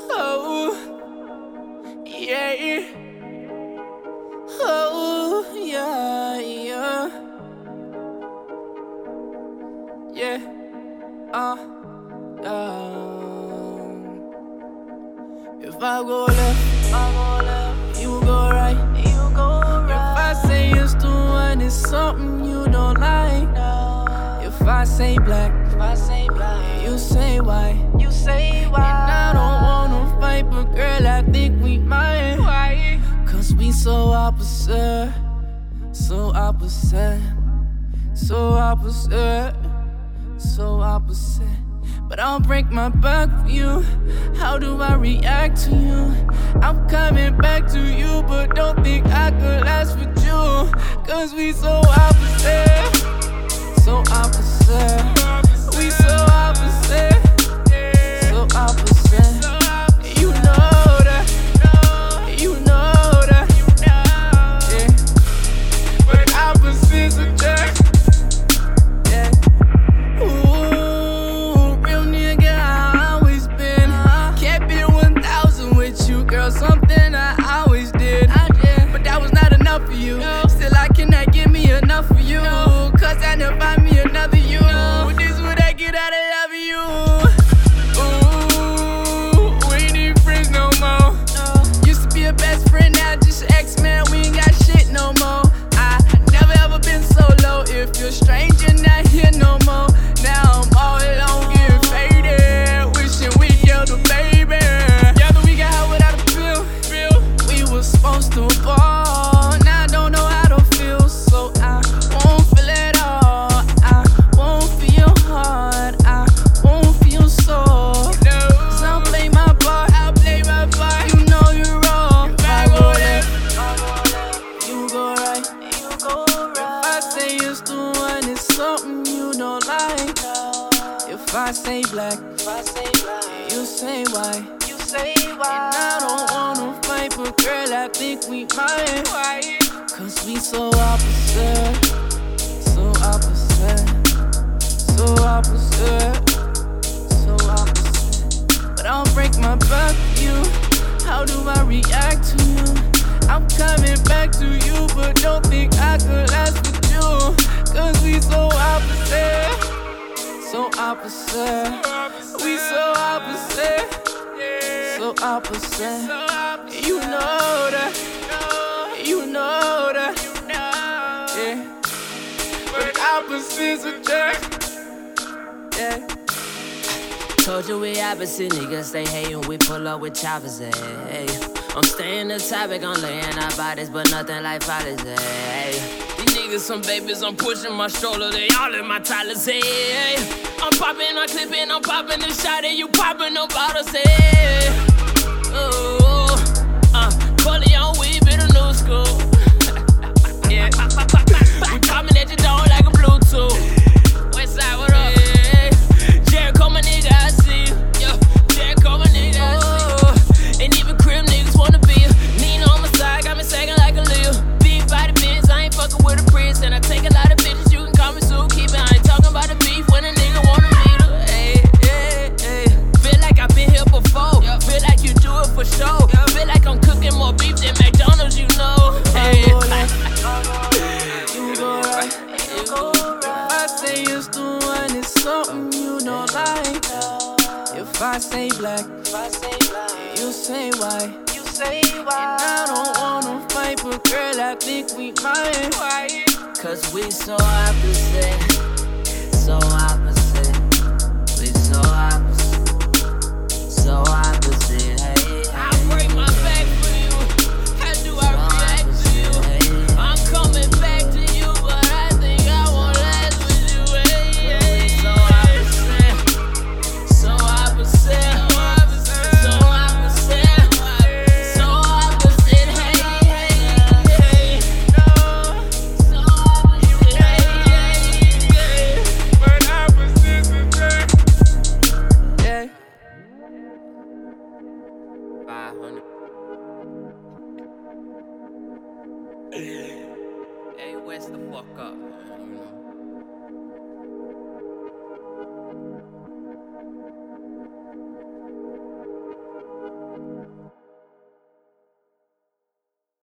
Oh, yeah. Oh, yeah, yeah. Yeah. Uh, um. If I go left. You go right. If I say it's the one, it's something you don't like. Say black, if I say black, you say white, so opposite, so opposite, so opposite, so opposite. But I'll break my back for you. How do I react to you? I'm coming back to you, but don't think I could last with you. Cause we so opposite, so opposite. I say black, if I say black, you say white. You say white. And I don't wanna fight, but girl, I think we might. Cause we so opposite, so opposite, so opposite, so opposite. But I'll break my back you. How do I react to you? I'm coming back to you, but don't think I could last with you. Cause we so opposite, so opposite. We so opposite, so opposite. You know that, you know that. Yeah. But opposites attract. Yeah. Told you we opposite niggas, they hatin', we pull up with choppers, eh, hey. I'm staying the topic, I'm laying our bodies, but nothing like fathers, eh, hey. These niggas some babies, I'm pushing my stroller, they all in my toddlers, eh, hey. I'm popping, I'm clipping, I'm popping the shot, and you popping no bottles, hey. Ooh, If I say black, if I say black, you say white. You say white. And I don't wanna fight, but girl, I think we might. Cause we so opposite, so opposite, 500. Hey, West the fuck up.